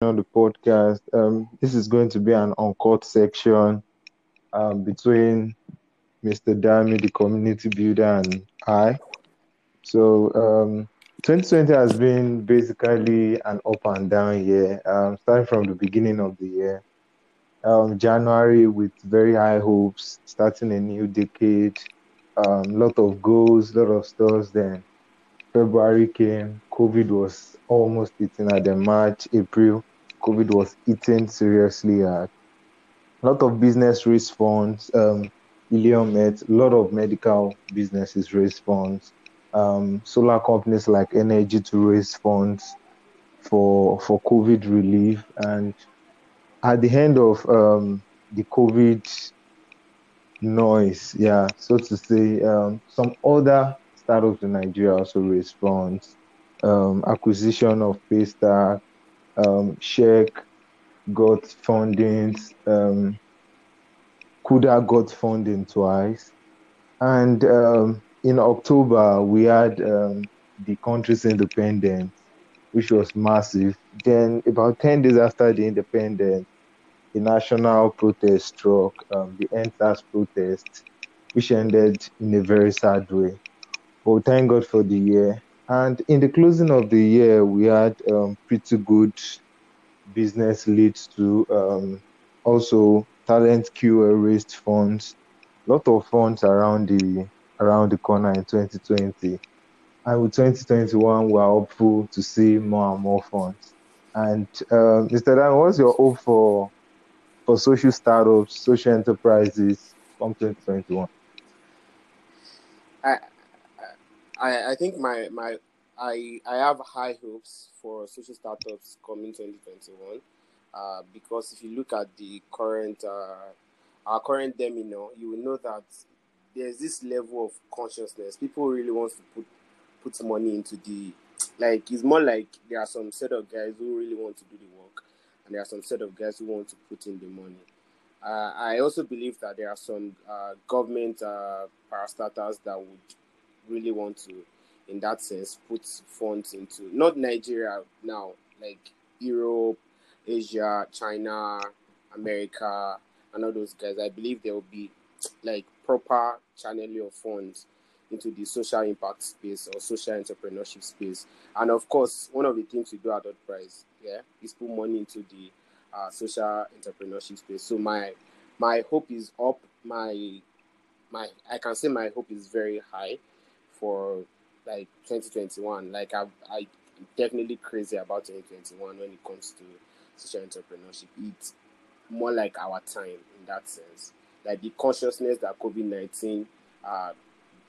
on the podcast. Um, this is going to be an uncut section um, between Mr. Dami, the community builder, and I. So, um, 2020 has been basically an up and down year, um, starting from the beginning of the year. Um, January with very high hopes, starting a new decade, a um, lot of goals, a lot of stuff. Then February came, COVID was almost eating at the March, April, COVID was eating seriously at a lot of business funds. Um, Ilion met a lot of medical businesses raised funds. Um, solar companies like Energy to raise funds for for COVID relief. And at the end of um, the COVID noise, yeah, so to say, um, some other startups in Nigeria also funds. Um, acquisition of Paystack, um, Shek got funding, um, Kuda got funding twice, and um, in October we had um, the country's independence, which was massive. Then about ten days after the independence, the national protest struck, um, the EndSARS protest, which ended in a very sad way. But thank God for the year. And in the closing of the year, we had um, pretty good business leads to um, also TalentQL raised funds, a lot of funds around the around the corner in 2020. And with 2021, we're hopeful to see more and more funds. And uh, Mr. Dan, what's your hope for for social startups, social enterprises from 2021? I, I I think my my I I have high hopes for social startups coming 2021 uh, because if you look at the current uh, our current domino, you will know that there's this level of consciousness. People really want to put put money into the like. It's more like there are some set of guys who really want to do the work, and there are some set of guys who want to put in the money. Uh, I also believe that there are some uh, government uh, parastatals that would really want to in that sense put funds into not Nigeria now, like Europe, Asia, China, America, and all those guys. I believe there will be like proper channeling of funds into the social impact space or social entrepreneurship space. And of course, one of the things we do at Hult Prize, yeah, is put money into the uh, social entrepreneurship space. So my my hope is up. My my I can say my hope is very high for like 2021. Like I, I definitely crazy about 2021 when it comes to social entrepreneurship. It's more like our time in that sense. Like the consciousness that COVID 19, uh,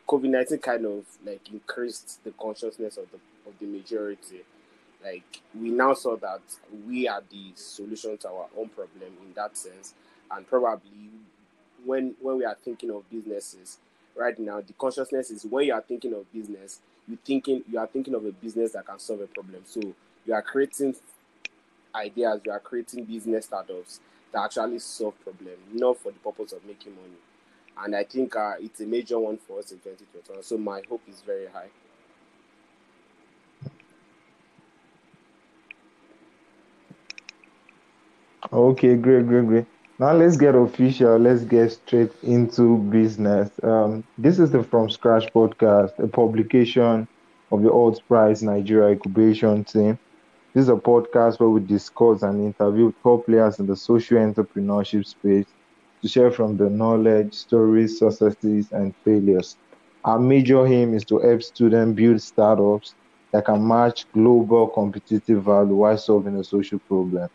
COVID 19 kind of like increased the consciousness of the of the majority. Like we now saw that we are the solution to our own problem in that sense, and probably when when we are thinking of businesses right now, the consciousness is when you are thinking of business, you thinking you are thinking of a business that can solve a problem. So you are creating ideas, you are creating business startups that actually solve problem, not for the purpose of making money. And I think uh, it's a major one for us in 2021. So my hope is very high. Okay, great, great, great. Now let's get official. Let's get straight into business. Um, this is the From Scratch podcast, a publication of the Hult Prize Nigeria incubation team. This is a podcast where we discuss and interview top players in the social entrepreneurship space to share from the knowledge, stories, successes, and failures. Our major aim is to help students build startups that can match global competitive value while solving a social problem.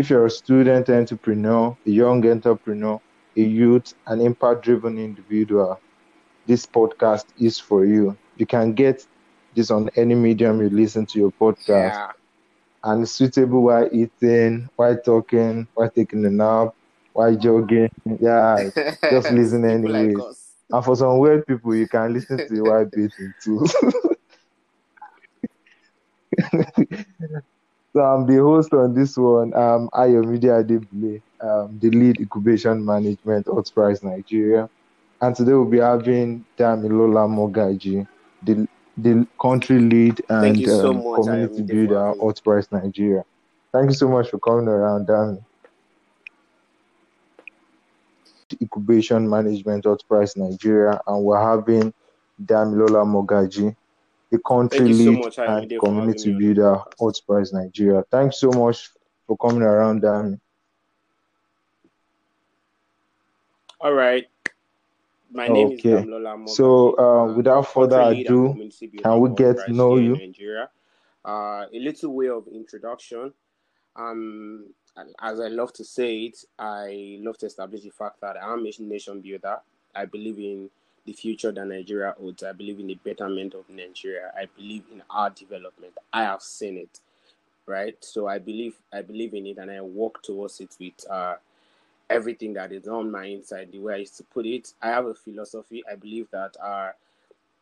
If you're a student entrepreneur, a young entrepreneur, a youth, an impact driven individual, this podcast is for you. You can get this on any medium you listen to your podcast. Yeah. And suitable while eating, while talking, while taking a nap, while jogging. Yeah, just listen anyway. Like and for some weird people, you can listen to it while bathing too. So I'm the host on this one. Um, Ayomidia Adebule, um, the lead incubation management at Prize Nigeria. And today we'll be having Damilola Mogaji, the the country lead and so um, community builder at Prize Nigeria. Thank you so much for coming around, Dan. Incubation Management Prize Nigeria, and we're having Damilola Mogaji, the country lead so and community builder Prize Nigeria. Thanks so much for coming around, Dami. All right. My name okay. is Damilola Mogaji. So, uh, without further ado, can we get to know you? Nigeria. Uh, a little way of introduction. Um, as I love to say it, I love to establish the fact that I'm a nation builder. I believe in the future that Nigeria holds. I believe in the betterment of Nigeria. I believe in our development. I have seen it, right? So I believe I believe in it, and I work towards it with uh, everything that is on my inside. The way I used to put it, I have a philosophy. I believe that uh,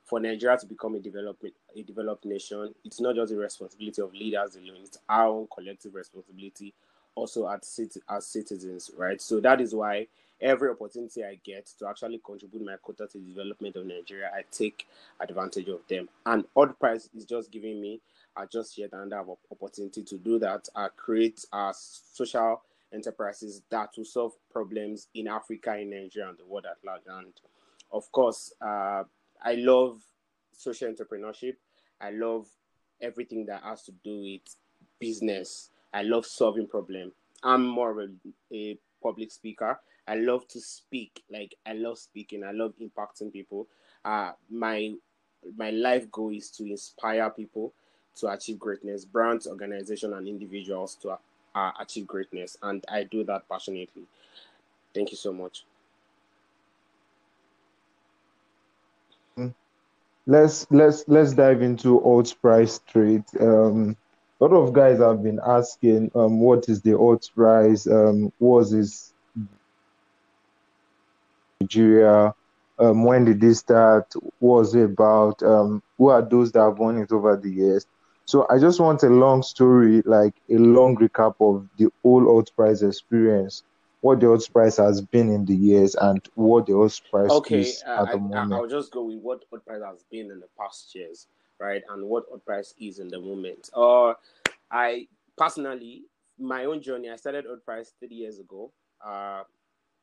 for Nigeria to become a development a developed nation, it's not just the responsibility of leaders alone; it's our own collective responsibility, also as citizens, right? So that is why every opportunity I get to actually contribute my quota to the development of Nigeria, I take advantage of them. And Hult Prize is just giving me uh, just yet another opportunity to do that. I create uh, social enterprises that will solve problems in Africa, in Nigeria, and the world at large. And of course, uh, I love social entrepreneurship. I love everything that has to do with business. I love solving problems. I'm more of a, a public speaker. I love to speak. Like I love speaking. I love impacting people. Uh, my my life goal is to inspire people to achieve greatness, brands, organizations, and individuals to uh, achieve greatness, and I do that passionately. Thank you so much. let's let's let's dive into Hult Prize trade. Um, a lot of guys have been asking, um, what is the Hult Prize? Um, was this Nigeria? Um, when did this start? What was it about? Um, who are those that have won it over the years? So I just want a long story, like a long recap of the whole Hult Prize experience what the Hult Prize has been in the years and what the Hult Prize okay, is uh, at the I, moment. I'll just go with what Hult Prize has been in the past years, right, and what Hult Prize is in the moment. Or uh, I personally, my own journey, I started Hult Prize three years ago uh,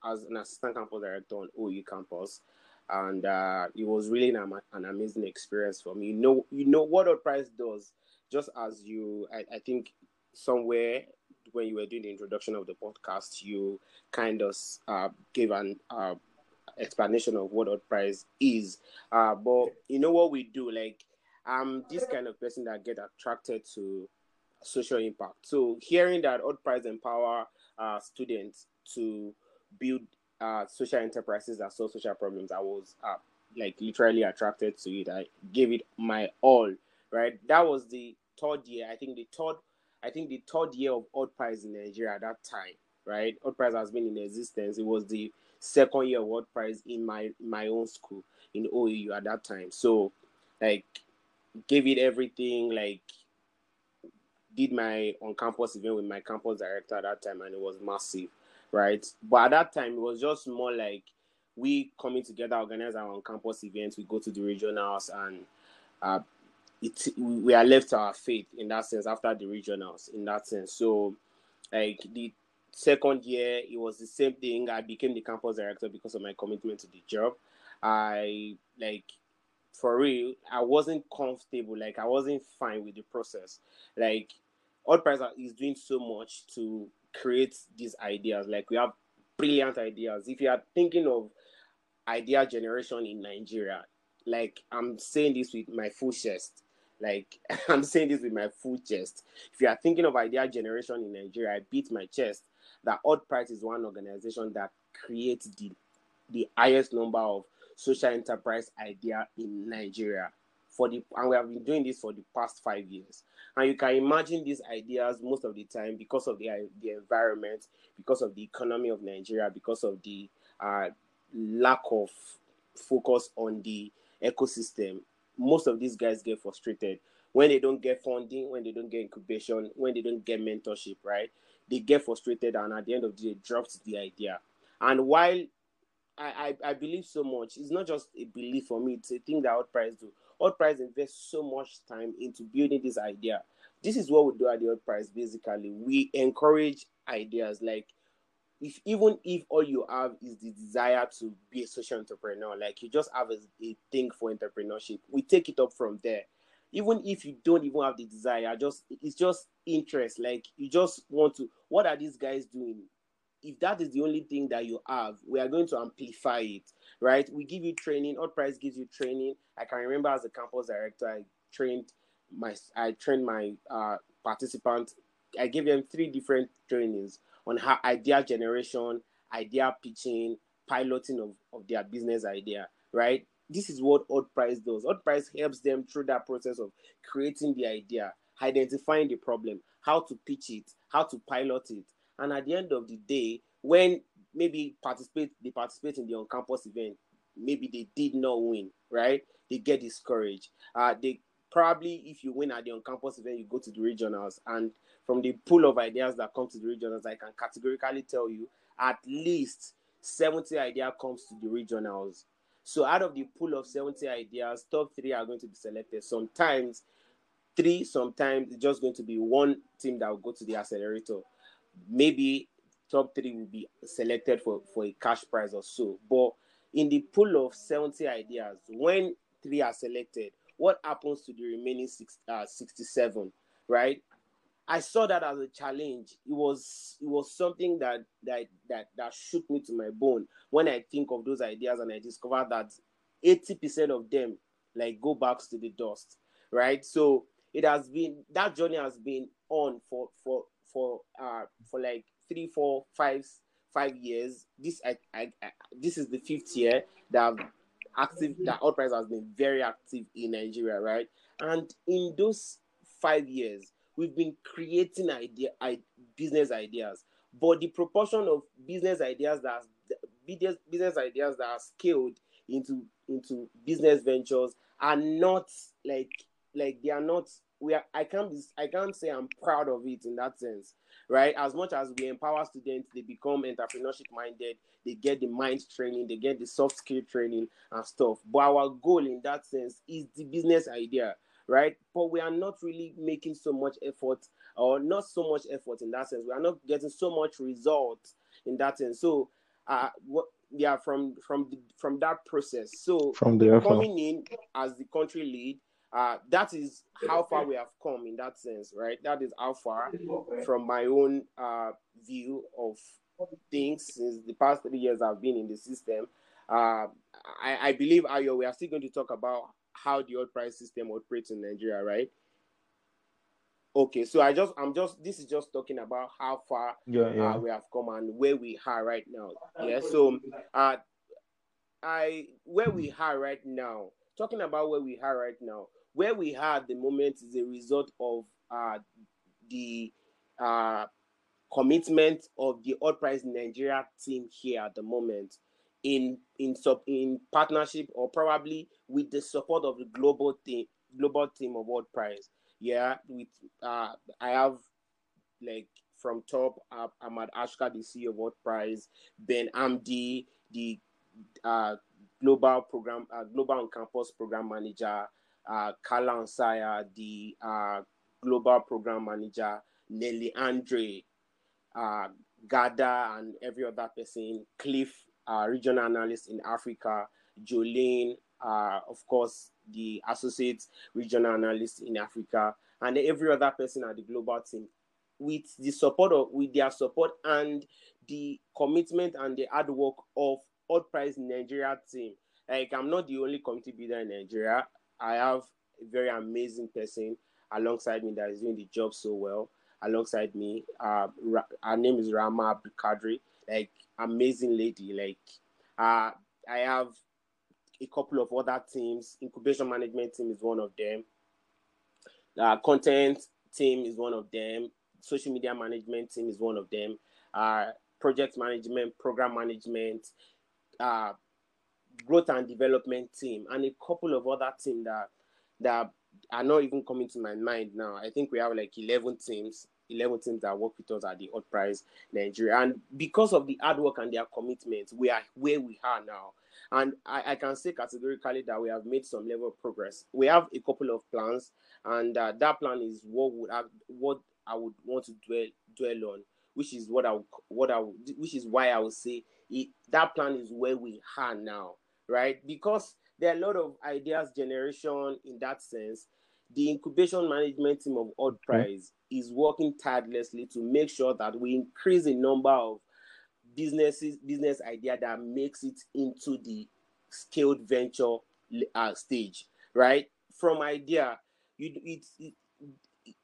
as an assistant campus director on OU campus. And uh, it was really an, an amazing experience for me. You know, you know what Hult Prize does. Just as you, I, I think somewhere when you were doing the introduction of the podcast, you kind of uh, gave an uh, explanation of what Hult Prize is. Uh, but you know what we do? Like, I'm this kind of person that get attracted to social impact. So hearing that Hult Prize empower uh, students to build uh, social enterprises that solve social problems, I was uh, like literally attracted to it. I gave it my all. Right, that was the third year. I think the third I think the third year of Hult Prize in Nigeria at that time, right? Hult Prize has been in existence. It was the second year of Hult Prize in my my own school in OEU at that time. So, like, gave it everything. Like, did my on campus event with my campus director at that time, and it was massive, right? But at that time, it was just more like we coming together, organize our campus events. We go to the regionals and uh, it we are left to our fate in that sense after the regionals in that sense. So like the second year it was the same thing. I became the campus director because of my commitment to the job. I like for real, I wasn't comfortable, like I wasn't fine with the process. Like Hult Prize is doing so much to create these ideas. Like we have brilliant ideas. If you are thinking of idea generation in Nigeria, like I'm saying this with my full chest. Like I'm saying this with my full chest. If you are thinking of idea generation in Nigeria, I beat my chest that Hult Prize is one organization that creates the the highest number of social enterprise idea in Nigeria. For the and we have been doing this for the past five years. And you can imagine these ideas most of the time because of the the environment, because of the economy of Nigeria, because of the uh, lack of focus on the ecosystem most of these guys get frustrated when they don't get funding, when they don't get incubation, when they don't get mentorship, right? They get frustrated and at the end of the day drops the idea. And while I, I, I believe so much, it's not just a belief for me, it's a thing that Hult Prize do. Hult Prize invests so much time into building this idea. this is what we do at the Hult Prize. Basically, we encourage ideas like if even if all you have is the desire to be a social entrepreneur, like you just have a, a thing for entrepreneurship, we take it up from there. Even if you don't even have the desire, just it's just interest. Like you just want to. What are these guys doing? If that is the only thing that you have, we are going to amplify it, right? We give you training. Hult Prize gives you training. I can remember as a campus director, I trained my I trained my uh, participants. I gave them three different trainings on how idea generation, idea pitching, piloting of, of their business idea, right? This is what Hult Prize does. Hult Prize helps them through that process of creating the idea, identifying the problem, how to pitch it, how to pilot it. And at the end of the day, when maybe participate they participate in the on-campus event, maybe they did not win, right? They get discouraged. Uh, they probably if you win at the on-campus event, you go to the regionals, and from the pool of ideas that come to the regionals, I can categorically tell you at least 70 idea comes to the regionals. So out of the pool of 70 ideas, top three are going to be selected. Sometimes three, sometimes it's just going to be one team that will go to the accelerator. Maybe top three will be selected for, for a cash prize or so. But in the pool of 70 ideas, when three are selected, what happens to the remaining six, uh, 67, right? I saw that as a challenge. It was it was something that that that that shook me to my bone when I think of those ideas and I discovered that 80% of them like go back to the dust, right? So it has been that journey has been on for for for uh for like three, four, five, five years. This I, I, I this is the fifth year that active that Hult Prize has been very active in Nigeria, right? And in those five years, we've been creating idea, I, business ideas, but the proportion of business ideas that business business ideas that are scaled into into business ventures are not like like they are not we are i can't be, i can't say i'm proud of it in that sense right? As much as we empower students they become entrepreneurship minded they get the mind training they get the soft skill training and stuff. But our goal in that sense is the business idea right? But we are not really making so much effort or not so much effort in that sense. We are not getting so much results in that sense. So uh what yeah from from the, from that process. So from the coming in as the country lead uh, that is how far we have come in that sense, right? That is how far from my own uh, view of things since the past three years I've been in the system. Uh, I, I believe, Ayo, we are still going to talk about how the Hult Prize system operates in Nigeria, right? Okay, so I just, I'm just, this is just talking about how far yeah, yeah. Uh, we have come and where we are right now. Yeah, so uh, I, where we are right now, talking about where we are right now, where we are at the moment is a result of uh, the uh, commitment of the Hult Prize Nigeria team here at the moment in in sub in partnership or probably with the support of the global team global team of Hult Prize. Yeah, with uh, I have like from top up Ahmad Ashkar, the CEO of Hult Prize, Ben Amdi, the uh, global program, uh, global on campus program manager, uh, Ansaya, the uh, global program manager, Nelly Andre, uh, Gada, and every other person, Cliff, uh, regional analyst in Africa, Jolene, uh, of course, the associate regional analyst in Africa, and every other person at the global team. With the support of, with their support and the commitment and the hard work of Hult Prize Nigeria team. Like I'm not the only builder in Nigeria. I have a very amazing person alongside me that is doing the job so well. Alongside me, uh, her name is Rama Abdulkadri, like amazing lady. Like, uh, I have a couple of other teams. Incubation management team is one of them. Uh, content team is one of them. Social media management team is one of them. Uh, project management, program management, uh, growth and development team, and a couple of other teams that that are not even coming to my mind now. I think we have like 11 teams 11 teams that work with us at the Hult Prize Nigeria. And because of the hard work and their commitment, we are where we are now. And I, I can say categorically that we have made some level of progress. We have a couple of plans, and uh, that plan is what would have, what I would want to dwell dwell on, which is what I what I which is why I would say it, that plan is where we are now, right? Because there are a lot of ideas generation in that sense. The incubation management team of Hult Prize is working tirelessly to make sure that we increase the number of businesses business idea that makes it into the scaled venture uh, stage, right? From idea, you it, it,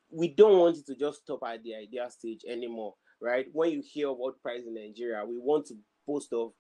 we don't want it to just stop at the idea stage anymore, right? When you hear about Hult Prize in Nigeria, we want to post of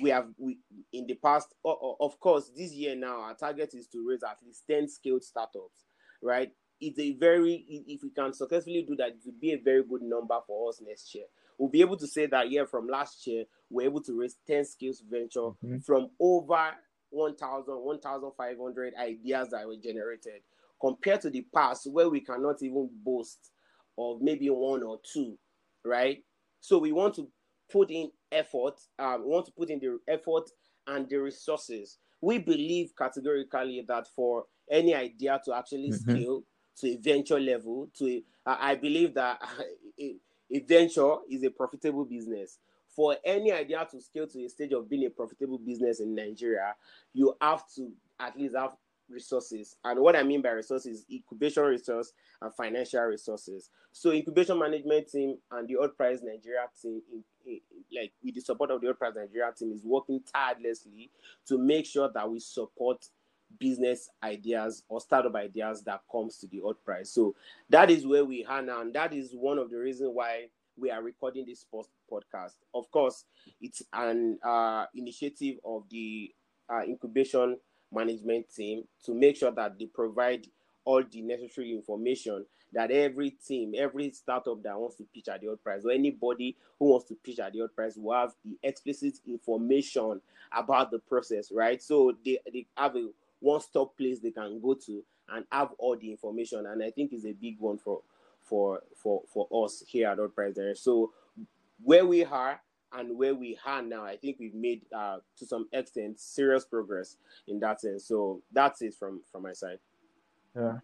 we have we in the past of course this year now our target is to raise at least 10 scaled startups right? It's a very if we can successfully do that it will be a very good number for us next year. We'll be able to say that year from last year we're able to raise 10 skills venture mm-hmm. from over 1000 1500 ideas that were generated compared to the past where we cannot even boast of maybe one or two right? So we want to put in effort, um, we want to put in the effort and the resources. We believe categorically that for any idea to actually mm-hmm. scale to a venture level, to a, I believe that a, a venture is a profitable business. For any idea to scale to a stage of being a profitable business in Nigeria, you have to at least have resources. And what I mean by resources, incubation resource and financial resources. So incubation management team and the Hult Prize Nigeria team, in, like with the support of the Hult Prize Nigeria team, is working tirelessly to make sure that we support business ideas or startup ideas that comes to the Odd. So that is where we are now, and that is one of the reasons why we are recording this post podcast. Of course, it's an uh, initiative of the uh, incubation management team to make sure that they provide all the necessary information that every team, every startup that wants to pitch at the Hult Prize, or anybody who wants to pitch at the Hult Prize will have the explicit information about the process, right? So they, they have a one-stop place they can go to and have all the information. And I think is a big one for for for for us here at Hult Prize there. So where we are and where we are now, I think we've made uh, to some extent serious progress in that sense. So that's it from from my side. Yeah.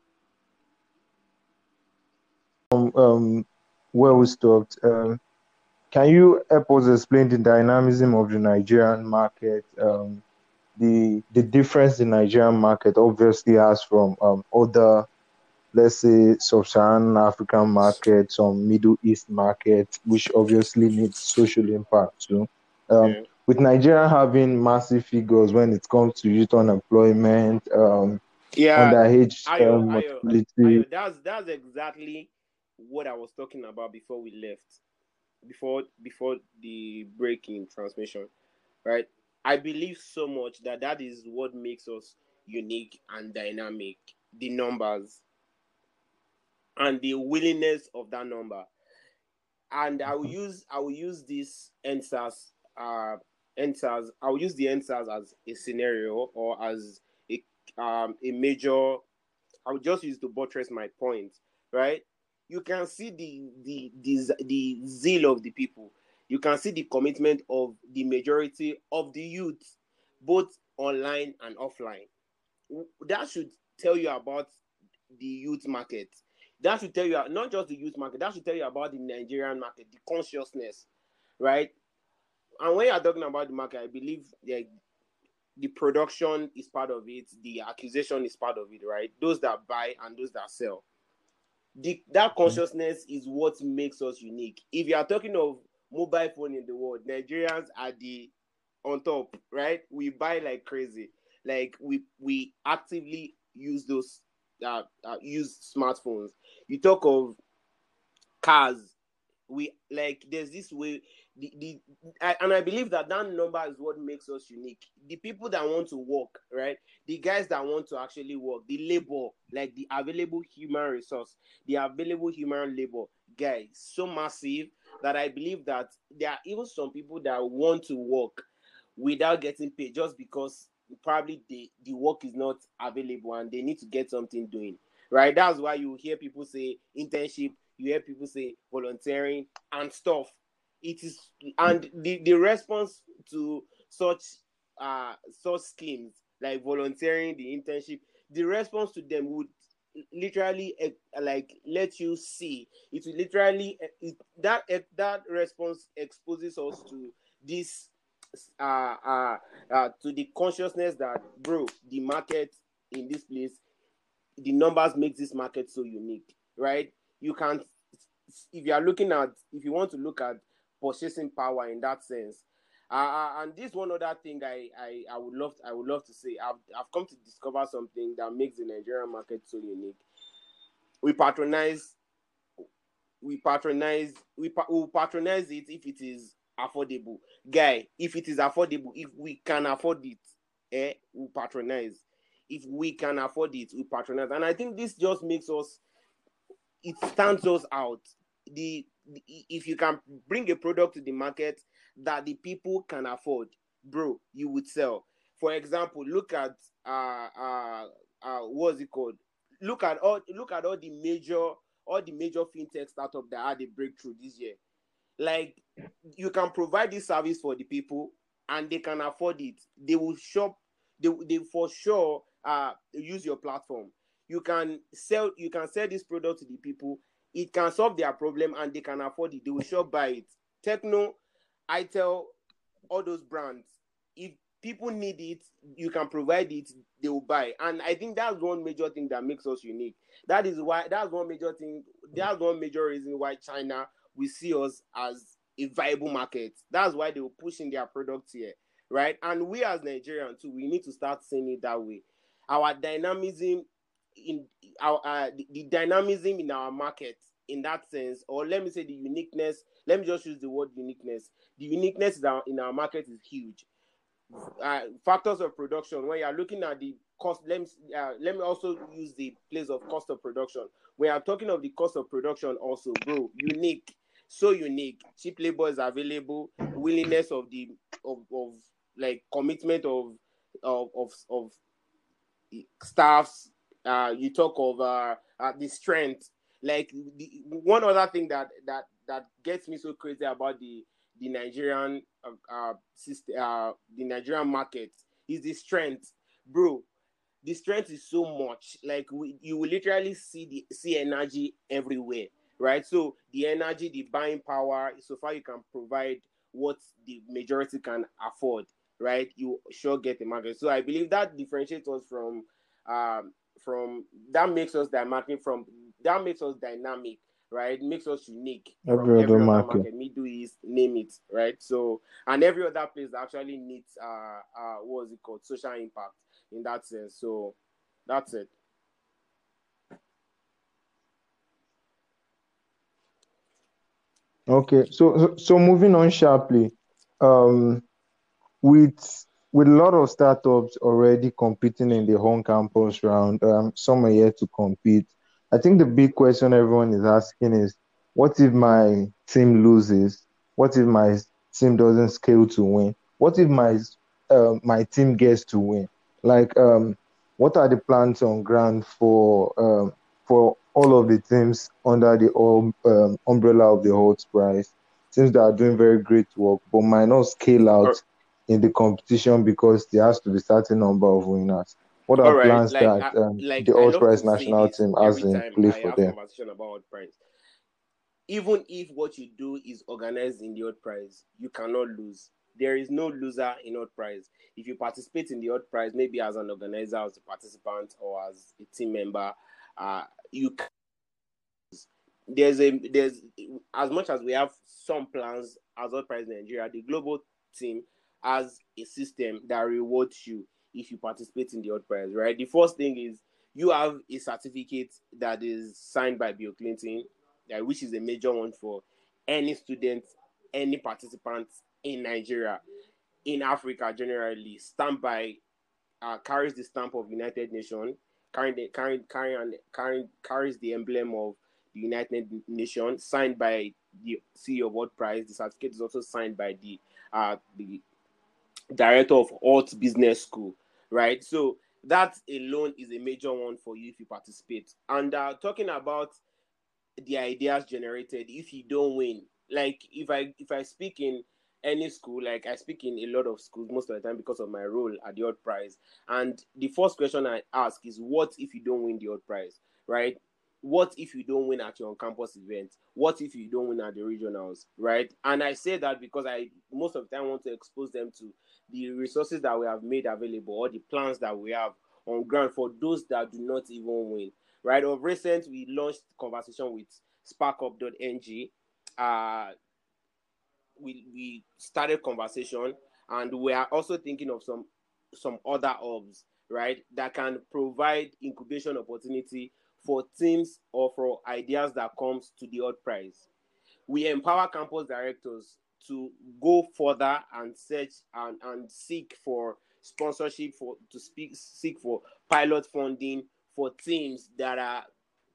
Um, um where we stopped. Um, can you help us explain the dynamism of the Nigerian market? Um, the the difference the Nigerian market obviously has from um, other let's say sub-Saharan African market, some Middle East market, which obviously needs social impact too. Um, yeah. With Nigeria having massive figures when it comes to youth unemployment, um, yeah, underage Ayo, um, mortality. Ayo, that's that's exactly what I was talking about before we left, before before the breaking transmission, right? I believe so much that that is what makes us unique and dynamic. The numbers, and the willingness of that number. And I will mm-hmm. use I will use this EndSARS uh EndSARS I will use the EndSARS as a scenario or as um a major I would just use to buttress my point, right? You can see the the the, the zeal of the people. You can see the commitment of the majority of the youth, both online and offline. That should tell you about the youth market that should tell you not just the youth market, that should tell you about the Nigerian market, the consciousness, right? And when you're talking about the market, I believe the, the production is part of it, the acquisition is part of it, right? Those that buy and those that sell. The, that mm-hmm. consciousness is what makes us unique. If you are talking of mobile phone in the world, Nigerians are the on top, right? We buy like crazy. Like we we actively use those uh, uh, use smartphones. You talk of cars. We like there's this way. The, the and I believe that that number is what makes us unique. The people that want to work, right? The guys that want to actually work, the labor, like the available human resource, the available human labor, guys, so massive that I believe that there are even some people that want to work without getting paid just because probably the the work is not available and they need to get something doing right that's why you hear people say internship you hear people say volunteering and stuff. It is and the, the response to such uh such schemes like volunteering, the internship, the response to them would literally uh, like let you see. It will literally uh, it, that uh, that response exposes us to this uh, uh uh to the consciousness that bro the market in this place the numbers make this market so unique right? You can if you are looking at if you want to look at purchasing power in that sense uh, and this one other thing I, I I would love I would love to say I've I've come to discover something that makes the Nigerian market so unique. We patronize we patronize we, pa- we patronize it if it is affordable. Guy, if it is affordable, if we can afford it, eh, we patronize. If we can afford it, we patronize. And I think this just makes us it stands us out. The if you can bring a product to the market that the people can afford, bro, you would sell. For example, look at uh uh uh what's it called? Look at all look at all the major all the major fintech startups that had a breakthrough this year. Like you can provide this service for the people and they can afford it. They will shop, they, they for sure uh use your platform. You can sell you can sell this product to the people. It can solve their problem and they can afford it. They will shop buy it. Tecno, I tell all those brands if people need it, you can provide it, they will buy. And I think that's one major thing that makes us unique. That is why that's one major thing. That's one major reason why China will see us as a viable market. That's why they will pushing their products here, right? And we as Nigerians too, we need to start seeing it that way. Our dynamism in our uh, the, the dynamism in our market in that sense, or let me say the uniqueness. Let me just use the word uniqueness. The uniqueness in our market is huge. Uh, factors of production. When you are looking at the cost, let me uh, let me also use the place of cost of production. When I'm talking of the cost of production, also, bro, unique, so unique. Cheap labor is available. Willingness of the of, of like commitment of of of, of staffs. Uh, you talk of uh, uh, the strength like the, one other thing that that that gets me so crazy about the the Nigerian uh, uh uh, the Nigerian market is the strength, bro. The strength is so much. Like we, you will literally see the see energy everywhere, right? So the energy, the buying power, so far you can provide what the majority can afford, right? You sure get the market. So I believe that differentiates us from um from that makes us dynamic from that makes us dynamic, right? Makes us unique every other market. market, Middle East, name it, right? So and every other place actually needs uh uh what is it called social impact in that sense. So that's it. Okay, so so, so moving on sharply, um, with with a lot of startups already competing in the home campus round, um, some are yet to compete. I think the big question everyone is asking is, what if my team loses? What if my team doesn't scale to win? What if my uh, my team gets to win? Like, um, what are the plans on ground for um, for all of the teams under the um, umbrella of the Hult Prize? Teams that are doing very great work, but might not scale out in the competition because there has to be certain number of winners. What are right, plans like, that um, like, the Hult Prize national team has in play for them? Conversation about prize. Even if what you do is organized in the Hult Prize, you cannot lose. There is no loser in Hult Prize. If you participate in the Hult Prize, maybe as an organizer, as a participant, or as a team member, uh, you can there's a there's as much as we have some plans as Hult Prize Nigeria, the global team has a system that rewards you if you participate in the Hult Prize, right? The first thing is you have a certificate that is signed by Bill Clinton, which is a major one for any student, any participant in Nigeria, in Africa generally, stamped by, uh, carries the stamp of United Nations, carrying carrying, carrying, carrying, carries the emblem of the United Nations, signed by the CEO of Hult Prize. The certificate is also signed by the uh, the director of Hult Business School, right? So that alone is a major one for you if you participate. And uh, talking about the ideas generated if you don't win. Like if I if I speak in any school, like I speak in a lot of schools most of the time because of my role at the Hult Prize. And the first question I ask is, what if you don't win the Hult Prize, right? What if you don't win at your on-campus event? What if you don't win at the regionals, right? And I say that because I most of the time want to expose them to the resources that we have made available or the plans that we have on ground for those that do not even win, right? Of recent, we launched conversation with sparkup.ng. Uh, we we started conversation and we are also thinking of some some other hubs right that can provide incubation opportunity for teams or for ideas that comes to the Hult Prize we empower campus directors to go further and search and, and seek for sponsorship for to speak seek for pilot funding for teams that are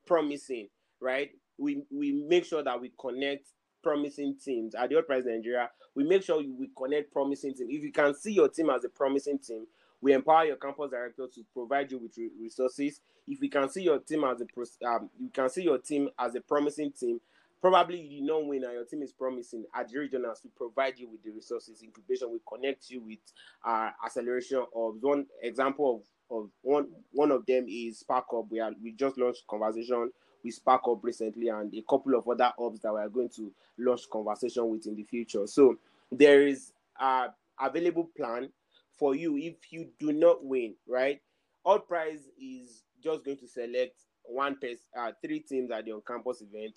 promising right we we make sure that we connect promising teams at the Hult Prize Nigeria. We make sure we connect promising teams. If you can see your team as a promising team, we empower your campus director to provide you with resources. If we can see your team as a um, you can see your team as a promising team, probably you did not win and your team is promising. At the regionals, we provide you with the resources, incubation. We connect you with uh, acceleration of one example of, of one one of them is Spark Up. We are we just launched conversation we spark up recently and a couple of other hubs that we are going to launch conversation with in the future. So there is a available plan for you if you do not win, right? Hult Prize is just going to select one person, uh, three teams at the on-campus event,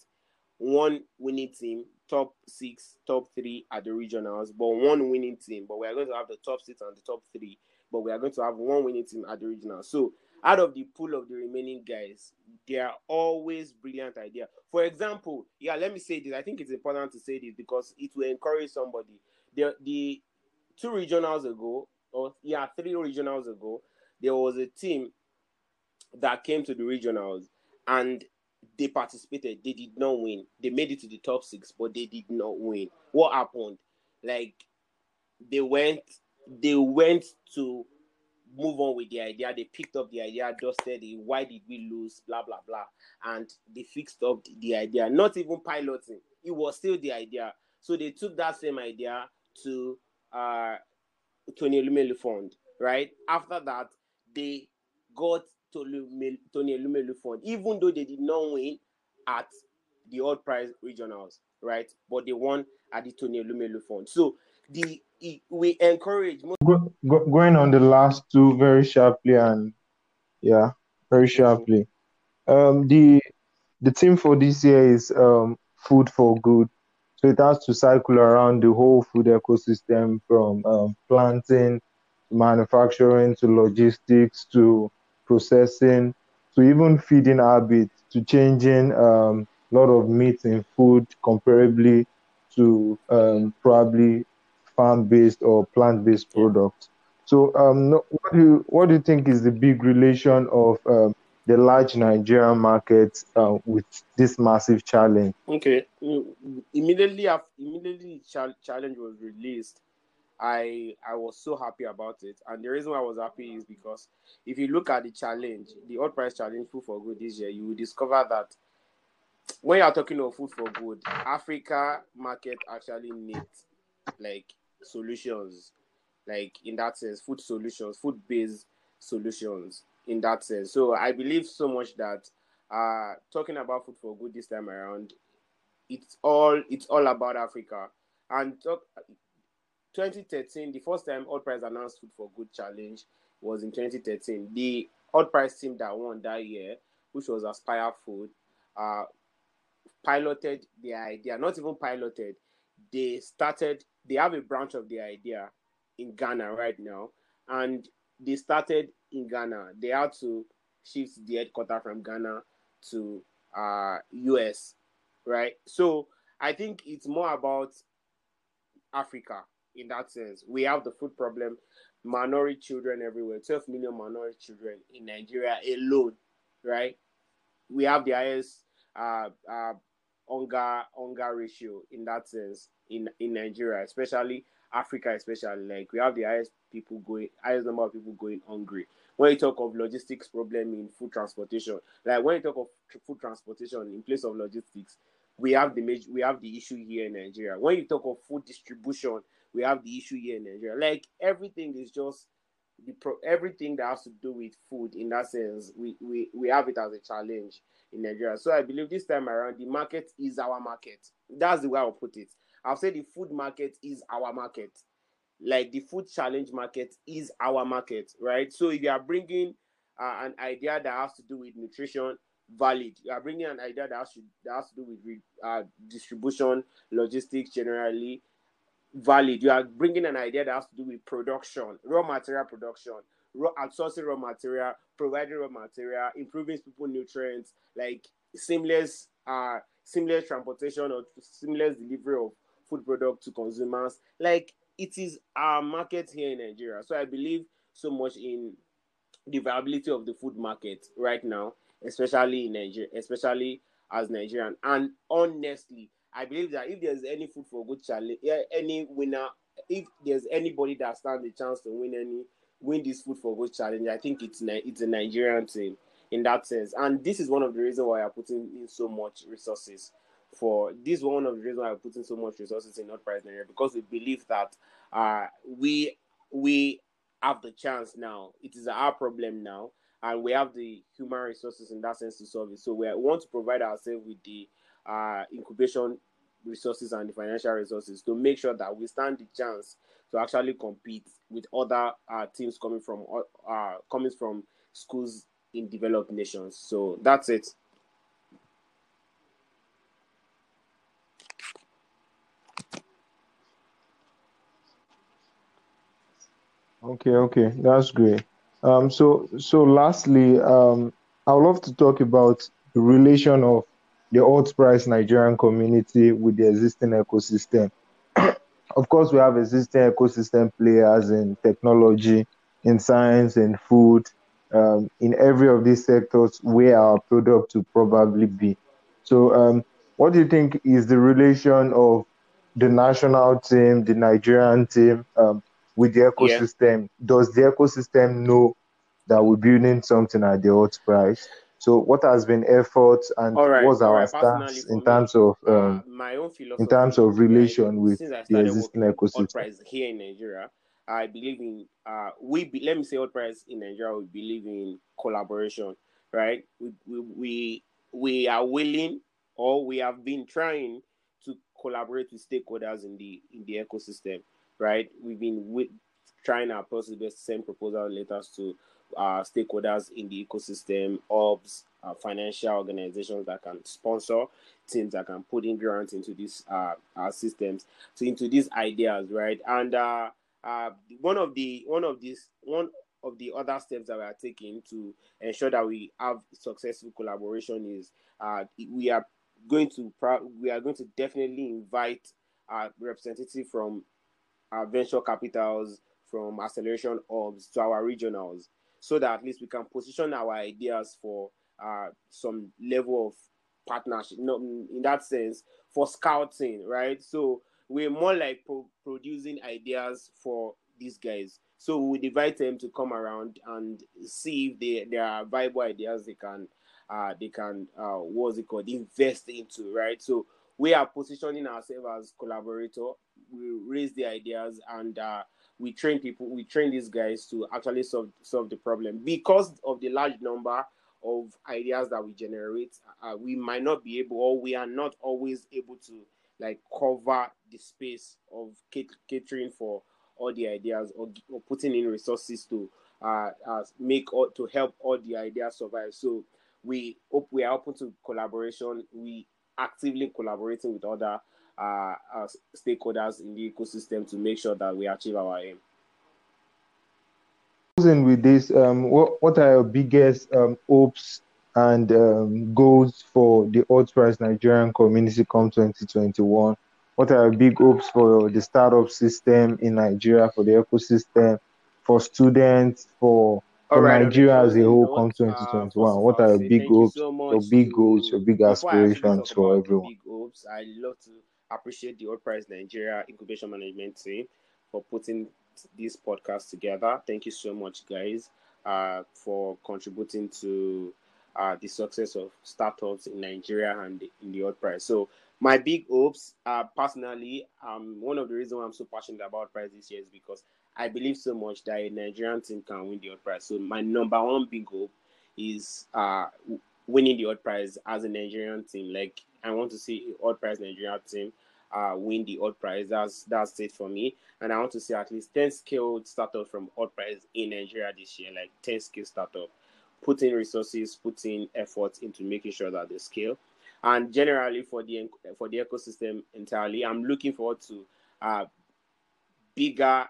one winning team, top six, top three at the regionals, but one winning team. But we are going to have the top six and the top three, but we are going to have one winning team at the regionals. So out of the pool of the remaining guys, they are always brilliant idea. For example, yeah, let me say this. I think it's important to say this because it will encourage somebody. The the two regionals ago, or yeah, three regionals ago, there was a team that came to the regionals and they participated. They did not win. They made it to the top six, but they did not win. What happened? Like they went, they went to move on with the idea. They picked up the idea, dusted it. Why did we lose? Blah blah blah, and they fixed up the idea. Not even piloting. It was still the idea. So they took that same idea to uh, Tony Elumelu Fund. Right after that, they got Tony Elumelu Fund, even though they did not win at the Hult Prize regionals, right? But they won at the Tony Elumelu Fund. So the we encourage go, go, going on the last two very sharply and yeah very sharply um the the theme for this year is um food for good so it has to cycle around the whole food ecosystem from um, planting manufacturing to logistics to processing to even feeding habits to changing um, a lot of meat in food comparably to um, probably farm-based or plant-based products. So, um, what do you what do you think is the big relation of um, the large Nigerian market uh, with this massive challenge? Okay, immediately after immediately challenge was released, I I was so happy about it, and the reason why I was happy is because if you look at the challenge, the Hult Prize challenge food for good this year, you will discover that when you are talking of food for good, Africa market actually needs like solutions, like in that sense, food solutions, food based solutions in that sense. So I believe so much that uh talking about food for good this time around, it's all it's all about Africa. And talk, 2013, the first time Hult Prize announced Food for Good challenge was in 2013. The Hult Prize team that won that year, which was Aspire Food, uh, piloted the idea, not even piloted, they started they have a branch of the idea in Ghana right now, and they started in Ghana. They had to shift the headquarters from Ghana to uh, US, right? So I think it's more about Africa in that sense. We have the food problem, minority children everywhere, 12 million minority children in Nigeria alone, right? We have the highest uh, uh, hunger, hunger ratio in that sense in in Nigeria, especially Africa, especially like we have the highest people going, highest number of people going hungry. When you talk of logistics problem in food transportation, like when you talk of food transportation in place of logistics, we have the major, we have the issue here in Nigeria. When you talk of food distribution, we have the issue here in Nigeria. Like everything is just the pro, everything that has to do with food in that sense, we, we we have it as a challenge in Nigeria. So I believe this time around the market is our market. That's the way I'll put it. I'll say the food market is our market. Like the food challenge market is our market, right? So if you are bringing uh, an idea that has to do with nutrition, valid. You are bringing an idea that has to, that has to do with uh, distribution, logistics generally, valid. You are bringing an idea that has to do with production, raw material production, raw outsourcing raw material, providing raw material, improving people nutrients, like seamless, uh, seamless transportation or seamless delivery of food product to consumers. Like it is our market here in Nigeria. So I believe so much in the viability of the food market right now, especially in Nigeria, especially as Nigerian. And honestly, I believe that if there's any food for good challenge, any winner, if there's anybody that stands a chance to win any win this food for good challenge, I think it's it's a Nigerian team in that sense. And this is one of the reasons why I'm putting in so much resources for this is one of the reasons why I'm putting so much resources in North Nigeria because we believe that uh we we have the chance now. It is our problem now, and we have the human resources in that sense to solve it. So we want to provide ourselves with the uh, incubation resources and the financial resources to make sure that we stand the chance to actually compete with other uh, teams coming from uh, coming from schools in developed nations. So that's it. Okay, okay, that's great. Um, so so lastly, um, I would love to talk about the relation of the Hult Prize Nigerian community with the existing ecosystem. of course, we have existing ecosystem players in technology, in science, in food, um, in every of these sectors where our product will probably be. So, um, what do you think is the relation of the national team, the Nigerian team, um, with the ecosystem? Yeah. Does the ecosystem know that we're building something at the Hult Prize? So, what has been effort and right, what's our right. stance in terms of um, my own philosophy in terms of relation with the existing ecosystem here in Nigeria? I believe in uh, we be, let me say Hult Prize in Nigeria. We believe in collaboration, right? We, we we we are willing or we have been trying to collaborate with stakeholders in the in the ecosystem, right? We've been with, trying our possible to send proposal letters to uh, stakeholders in the ecosystem, orbs, uh, financial organizations that can sponsor teams that can put in grants into these uh, uh, systems, so into these ideas, right? And uh, uh, one of the one of these one of the other steps that we are taking to ensure that we have successful collaboration is we are going to we are going to definitely invite a representative from venture capitals from acceleration hubs to our regionals so that at least we can position our ideas for uh, some level of partnership. No, in that sense for scouting right? So we're more like pro- producing ideas for these guys. So we invite them to come around and see if they, there are viable ideas they can uh, they can uh, what's it called invest into right? So we are positioning ourselves as collaborator. We raise the ideas and uh, we train people, we train these guys to actually solve solve the problem because of the large number of ideas that we generate. Uh, we might not be able, or we are not always able to like cover the space of catering for all the ideas or, or putting in resources to uh, uh, make or to help all the ideas survive. So we hope we are open to collaboration. We actively collaborating with other uh, uh, stakeholders in the ecosystem to make sure that we achieve our aim. Closing with this, um, what, what are your biggest um, hopes and um, goals for the Hult Prize Nigerian community come 2021? What are your big hopes for the startup system in Nigeria, for the ecosystem, for students, for for right, Nigeria as a whole come 2021? Uh, what are your big hopes, so your big goals, your big aspirations for everyone? Big hopes. I love to appreciate the Hult Prize Nigeria Incubation Management team for putting this podcast together. Thank you so much, guys, uh, for contributing to uh, the success of startups in Nigeria and in the Hult Prize. So my big hopes, uh, personally, um, one of the reasons why I'm so passionate about prize this year is because I believe so much that a Nigerian team can win the Hult Prize. So my number one big hope is uh, winning the Hult Prize as a Nigerian team. Like I want to see Hult Prize Nigerian team uh, win the Hult Prize. That's that's it for me. And I want to see at least ten skilled startups from Hult Prize in Nigeria this year, like ten skilled startups, putting resources, putting effort into making sure that they scale. And generally for the for the ecosystem entirely, I'm looking forward to uh, bigger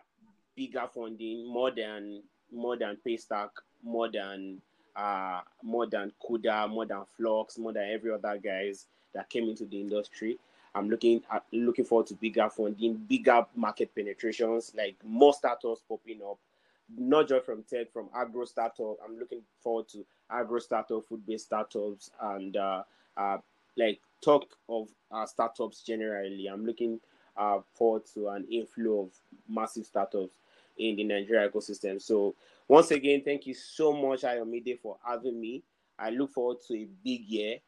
bigger funding, more than more than Paystack, more than uh, more than Kuda, more than Flux, more than every other guys that came into the industry. I'm looking at looking forward to bigger funding, bigger market penetrations, like more startups popping up, not just from tech, from agro startup. I'm looking forward to agro startup, food-based startups, and uh, uh, like talk of uh, startups generally. I'm looking uh, forward to an inflow of massive startups in the Nigeria ecosystem. So once again, thank you so much, Ayomide, for having me. I look forward to a big year